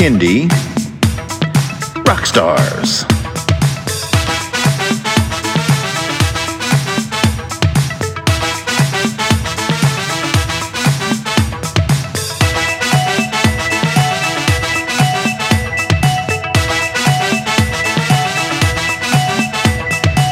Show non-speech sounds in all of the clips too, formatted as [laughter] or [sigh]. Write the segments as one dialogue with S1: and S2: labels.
S1: Kindy. Rock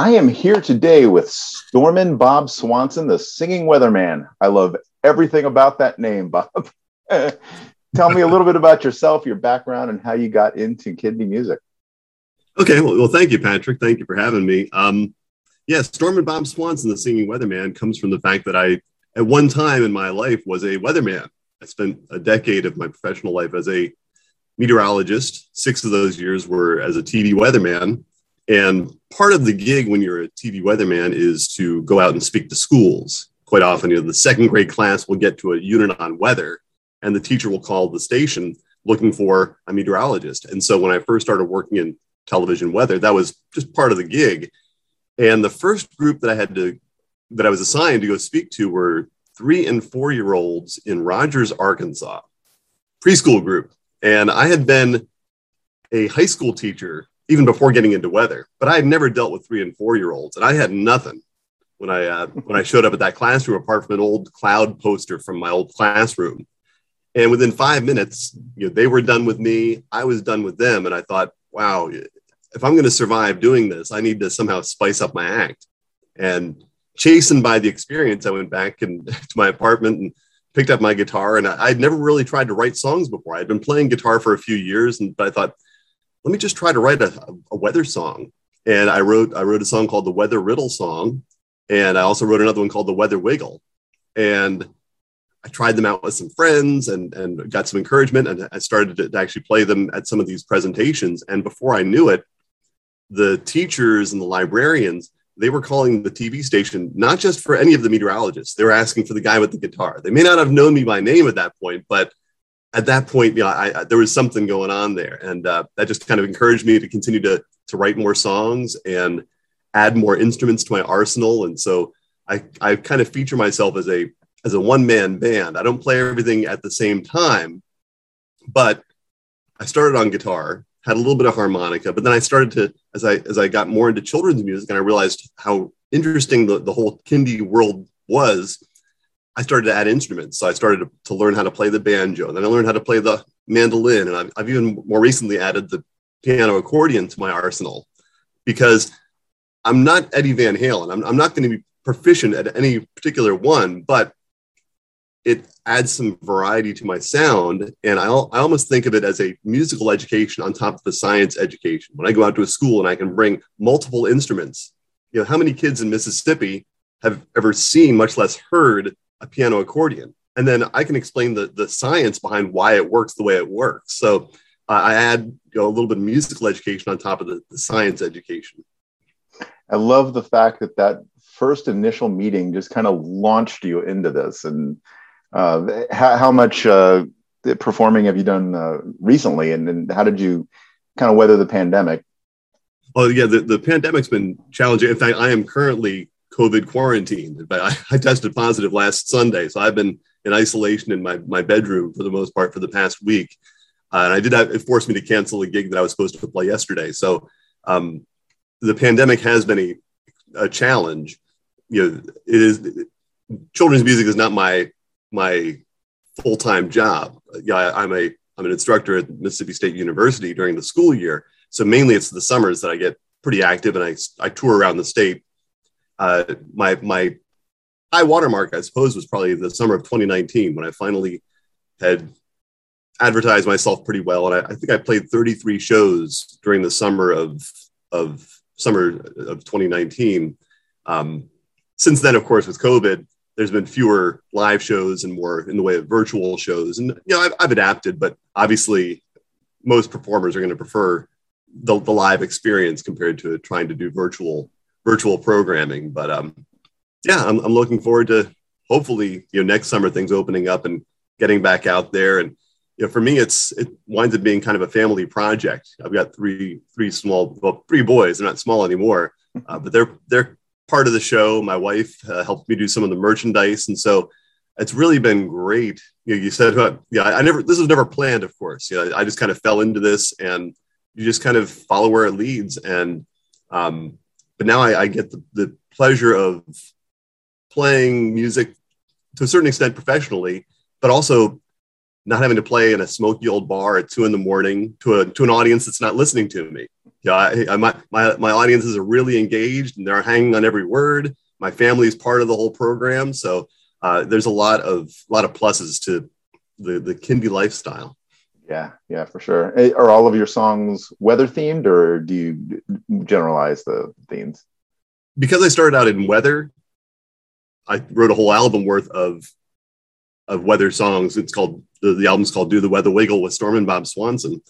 S1: I am here today with Stormin Bob Swanson, the singing weatherman. I love everything about that name, Bob. [laughs] Tell me a little bit about yourself, your background, and how you got into Kindy music.
S2: Okay, well, well, thank you, Patrick. Thank you for having me. Um, yeah, Stormin Bob Swanson, the singing weatherman, comes from the fact that I, at one time in my life, was a weatherman. I spent a decade of my professional life as a meteorologist. Six of those years were as a TV weatherman and part of the gig when you're a TV weatherman is to go out and speak to schools. Quite often, you know, the second grade class will get to a unit on weather, and the teacher will call the station looking for a meteorologist. And so when I first started working in television weather, that was just part of the gig. And the first group that I had to that I was assigned to go speak to were three and four year olds in Rogers, Arkansas, preschool group. And I had been a high school teacher even before getting into weather. But I had never dealt with three and four year olds, and I had nothing when I uh, when I showed up at that classroom, apart from an old cloud poster from my old classroom. And within five minutes, you know, they were done with me. I was done with them, and I thought, wow, if I'm going to survive doing this, I need to somehow spice up my act. And chastened by the experience, I went back and [laughs] to my apartment and picked up my guitar. And I, would never really tried to write songs before. I'd been playing guitar for a few years, and but I thought let me just try to write a, a weather song. And I wrote I wrote a song called the Weather Riddle Song, and I also wrote another one called the Weather Wiggle. And I tried them out with some friends and and got some encouragement, and I started to actually play them at some of these presentations. And before I knew it, the teachers and the librarians they were calling the TV station not just for any of the meteorologists. They were asking for the guy with the guitar. They may not have known me by name at that point, but at that point, know, I, I, there was something going on there, and uh, that just kind of encouraged me to continue to to write more songs and add more instruments to my arsenal. And so I I kind of feature myself as a as a one man band. I don't play everything at the same time, but I started on guitar, had a little bit of harmonica, but then I started to as I as I got more into children's music, and I realized how interesting the, the whole Kindy world was I started to add instruments. So I started to, to, learn how to play the banjo. And then I learned how to play the mandolin. And I've, I've even more recently added the piano accordion to my arsenal because I'm not Eddie Van Halen. I'm, I'm not going to be proficient at any particular one, but it adds some variety to my sound. And I, I almost think of it as a musical education on top of the science education. When I go out to a school and I can bring multiple instruments, you know, how many kids in Mississippi have ever seen, much less heard, a piano accordion. And then i can explain the, the science behind why it works the way it works. So uh, i add you know, a little bit of musical education on top of the, the science education.
S1: I love the fact that that first initial meeting just kind of launched you into this. And uh, how, how, much uh, performing have you done uh, recently? And, and how did you kind of weather the pandemic?
S2: Oh yeah, the, the pandemic's been challenging. In fact, I am currently COVID quarantine. But I, [laughs] I, tested positive last Sunday, so I've been in isolation in my, my bedroom for the most part for the past week. Uh, and I did have, it forced me to cancel a gig that I was supposed to play yesterday. So um, the pandemic has been a, a challenge. You know, it is children's music is not my my full time job. Yeah, I'm a I'm an instructor at Mississippi State University during the school year, so mainly it's the summers that I get pretty active and I I tour around the state. Uh, my my high watermark, I suppose, was probably the summer of 2019 when I finally had advertised myself pretty well, and I, I think I played 33 shows during the summer of of summer of 2019. Um, since then, of course, with COVID, there's been fewer live shows and more in the way of virtual shows. And you know, I've, I've adapted, but obviously, most performers are going to prefer the, the live experience compared to trying to do virtual virtual programming. But um, yeah, I'm, I'm looking forward to hopefully you know next summer things opening up and getting back out there. And you know, for me, it's it winds up being kind of a family project. I've got three three small well three boys. They're not small anymore, uh, but they're they're part of the show. My wife uh, helped me do some of the merchandise, and so it's really been great. You, know, you said, uh, yeah, I never this was never planned, of course. You know, I just kind of fell into this, and you just kind of follow where it leads. And um, but now I, I get the, the pleasure of playing music to a certain extent professionally, but also not having to play in a smoky old bar at two in the morning to a to an audience that's not listening to me. Yeah, I, I, my, my my audiences are really engaged and they're hanging on every word. My family is part of the whole program, so uh, there's a lot of lot of pluses to the the Kindy lifestyle.
S3: Yeah, yeah, for sure. Are all of your songs weather themed, or do you generalize the themes?
S2: Because I started out in weather, I wrote a whole album worth of of weather songs. It's called the, the album's called "Do the Weather Wiggle" with Stormin Bob Swanson,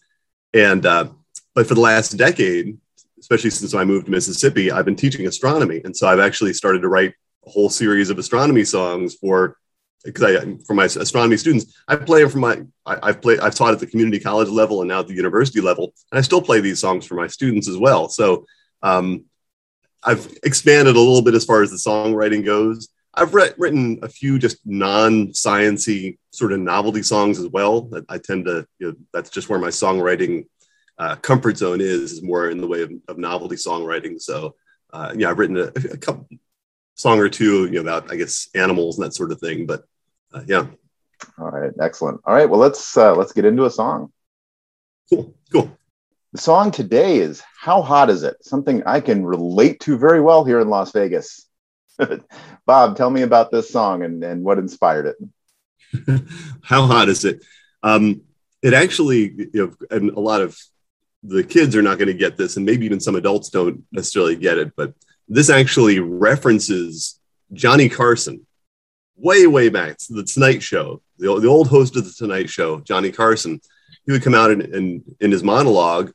S2: and uh, but for the last decade, especially since I moved to Mississippi, I've been teaching astronomy, and so I've actually started to write a whole series of astronomy songs for because I for my astronomy students. I play them for my I, have played I've taught at the community college level and now at the university level, and I still play these songs for my students as well. So um, I've expanded a little bit as far as the songwriting goes. I've re- written a few just non-sciency sort of novelty songs as well. I, I tend to, you know, that's just where my songwriting uh, comfort zone is, is more in the way of, of novelty songwriting. So, uh, yeah, I've written a, a, couple song or two, you know, about I guess animals and that sort of thing. But uh, yeah.
S3: All right, excellent. All right, well let's uh, let's get into a song.
S2: Cool, cool.
S3: The song today is "How Hot Is It?" Something I can relate to very well here in Las Vegas. [laughs] Bob, tell me about this song and, and what inspired
S2: it. [laughs] How hot is it? Um, it actually, you know, and a lot of the kids are not going to get this, and maybe even some adults don't necessarily get it, but this actually references Johnny Carson way, way back to the Tonight Show, the, the old host of the Tonight Show, Johnny Carson. He would come out and in, in his monologue,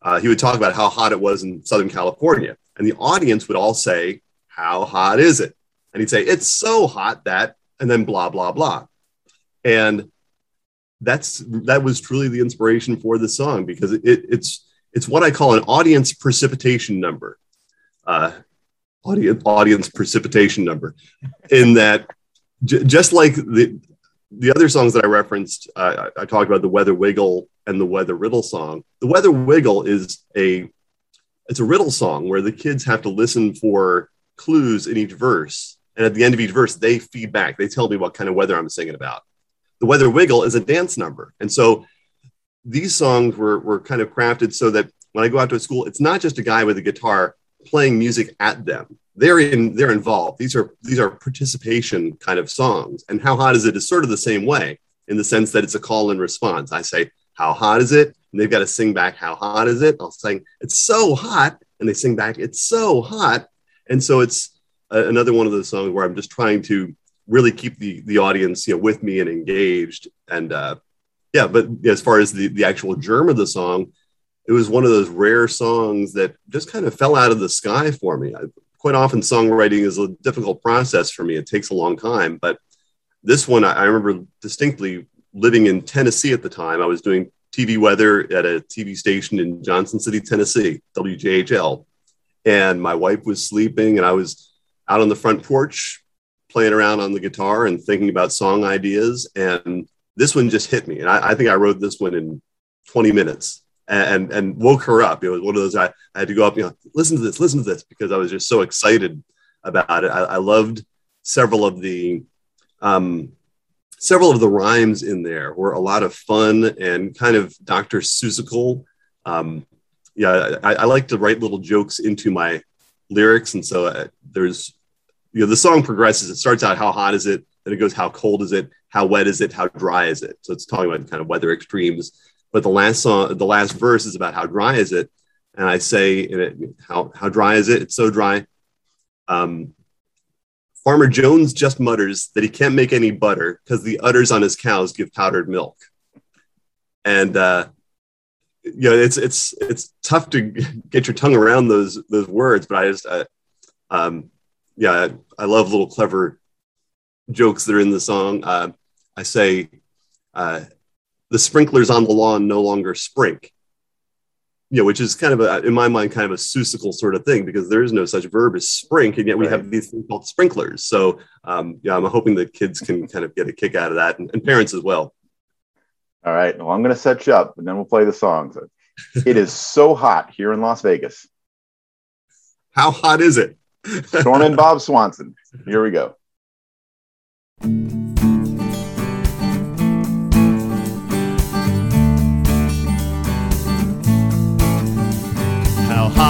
S2: uh, he would talk about how hot it was in Southern California. And the audience would all say, how hot is it? And he'd say, It's so hot that, and then blah, blah, blah. And that's that was truly the inspiration for the song because it, it's it's what I call an audience precipitation number. Uh, audience audience precipitation number in that j- just like the the other songs that I referenced, uh, I, I talked about the Weather Wiggle and the Weather Riddle song. The Weather Wiggle is a it's a riddle song where the kids have to listen for clues in each verse. And at the end of each verse, they feedback. They tell me what kind of weather I'm singing about. The Weather Wiggle is a dance number. And so these songs were, were kind of crafted so that when I go out to a school, it's not just a guy with a guitar playing music at them. They're in, they're involved. These are these are participation kind of songs. And how hot is it is sort of the same way in the sense that it's a call and response. I say, How hot is it? And they've got to sing back, How hot is it? I'll sing, It's so hot. And they sing back, It's so hot. And so it's a, another one of those songs where I'm just trying to really keep the the audience you know with me and engaged. And uh, yeah, but as far as the the actual germ of the song, it was one of those rare songs that just kind of fell out of the sky for me. I, quite often, songwriting is a difficult process for me. It takes a long time, but this one I, I remember distinctly living in Tennessee at the time. I was doing TV weather at a TV station in Johnson City, Tennessee, WJHL and my wife was sleeping and i was out on the front porch playing around on the guitar and thinking about song ideas and this one just hit me and i, I think i wrote this one in 20 minutes and and woke her up it was one of those I, I had to go up you know listen to this listen to this because i was just so excited about it i, I loved several of the um,
S4: several of the rhymes in there were a lot of fun and kind of Dr. Seussical. Um, yeah, I, I, like to write little jokes into my lyrics, and so uh, there's you know the song progresses. It starts out how hot is it, then it goes how cold is it, how wet is it, how dry is it. So it's talking about kind of weather extremes. But the last song, the last verse is about how dry is it, and I say how how dry is it? It's so dry. Um, Farmer Jones just mutters that he can't make any butter because the udders on his cows give powdered milk. And uh, you know, it's it's it's tough to get your tongue around those those words, but I just, I, um, yeah, I, I, love little clever jokes that are in the song. Uh, I say, uh, the sprinklers on the lawn no longer sprink, you know, which is kind of a, in my mind, kind of a Seussical sort of thing because there is no such verb as sprink, and yet we right. have these things called sprinklers. So, um, yeah, I'm hoping that kids can kind of get a kick out of that, and, and parents as well.
S1: All right. Well, I'm going to set you up, and then we'll play the songs. it is so hot here in Las Vegas.
S4: How hot is it?
S1: Stormin Bob Swanson. Here we go.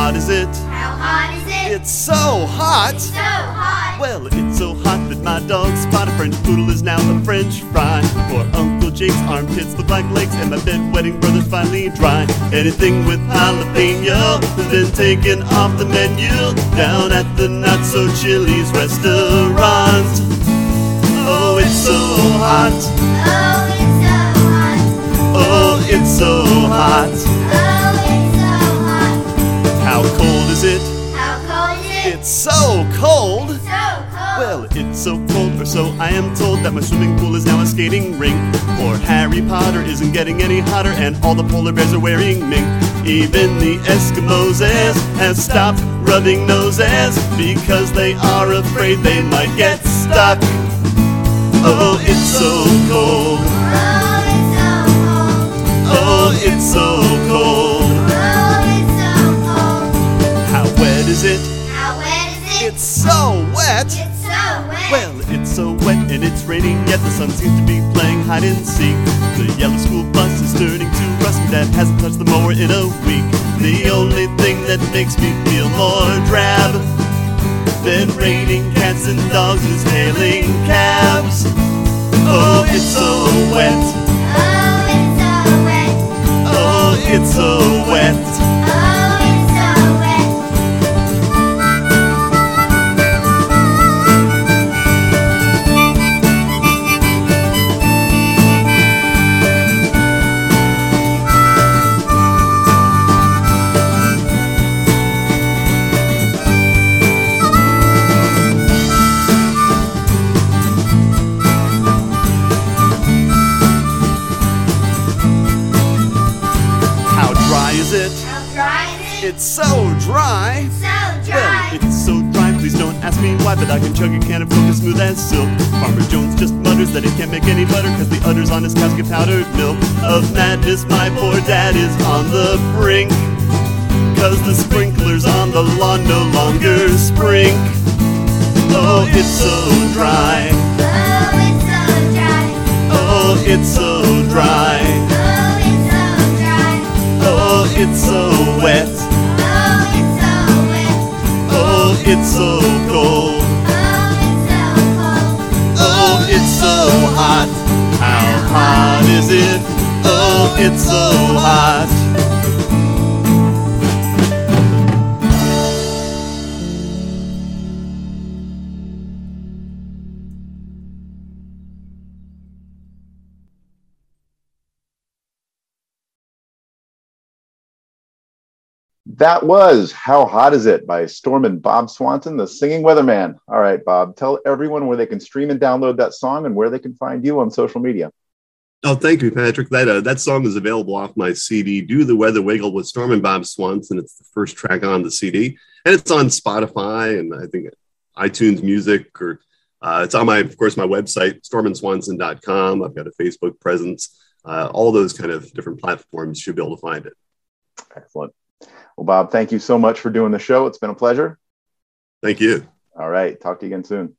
S2: Hot is it?
S5: How hot is it?
S2: It's so hot.
S5: It's so hot.
S2: Well, it's so hot that my dog Spot a French poodle is now a French fry. For Uncle Jake's armpits look like lakes, and my bedwetting brother's finally dry. Anything with jalapeno has been taken off the menu down at the Not So Chili's restaurant. Oh, it's so hot.
S5: Oh, it's so hot.
S2: Oh, it's so hot.
S5: Oh,
S2: cold is it?
S5: How cold is it?
S2: It's so cold.
S5: so cold.
S2: Well, it's so cold, or so I am told, that my swimming pool is now a skating rink. Poor Harry Potter isn't getting any hotter, and all the polar bears are wearing mink. Even the Eskimos have stopped rubbing noses because they are afraid they might get stuck. Oh, it's so cold.
S5: oh, it's so cold.
S2: Oh, is it?
S5: How wet is it?
S2: It's so wet.
S5: It's so wet.
S2: Well, it's so wet and it's raining, yet the sun seems to be playing hide and seek. The yellow school bus is turning to rust, and Dad hasn't touched the mower in a week. The only thing that makes me feel more drab than raining cats and dogs is hailing cabs. Oh, it's so wet.
S5: oh, it's so wet.
S2: Oh, it's so wet.
S5: It's so
S2: dry. so Well,
S5: dry.
S2: it's so dry, please don't ask me why, but I can chug a can of Coke as smooth as silk. Farmer Jones just mutters that he can't make any butter, cause the udders on his cows get powdered milk. Of madness, my poor dad is on the brink, cause the sprinklers on the lawn no longer sprink. Oh, it's so dry.
S5: oh, it's so dry.
S2: Oh, it's so dry.
S5: Oh, it's so dry.
S2: Oh, it's so wet.
S5: It's so
S2: cold.
S5: Oh, it's so
S2: hot. How hot is it? Oh, it's so hot.
S1: That was How Hot Is It by Stormin Bob Swanson, the singing weatherman. All right, Bob, tell everyone where they can stream and download that song and where they can find you on social media.
S4: Oh, thank you, Patrick. That uh, that song is available off my CD, "Do the Weather Wiggle" with Stormin Bob Swanson. It's the first track on the CD, and it's on Spotify and I think iTunes Music, or uh, it's on my, of course, my website, storminswanson.com. I've got a Facebook presence. Uh, all those kind of different platforms should be able to find it.
S1: Excellent. Well, Bob, thank you so much for doing the show. It's been a pleasure.
S4: Thank you.
S1: All right. Talk to you again soon.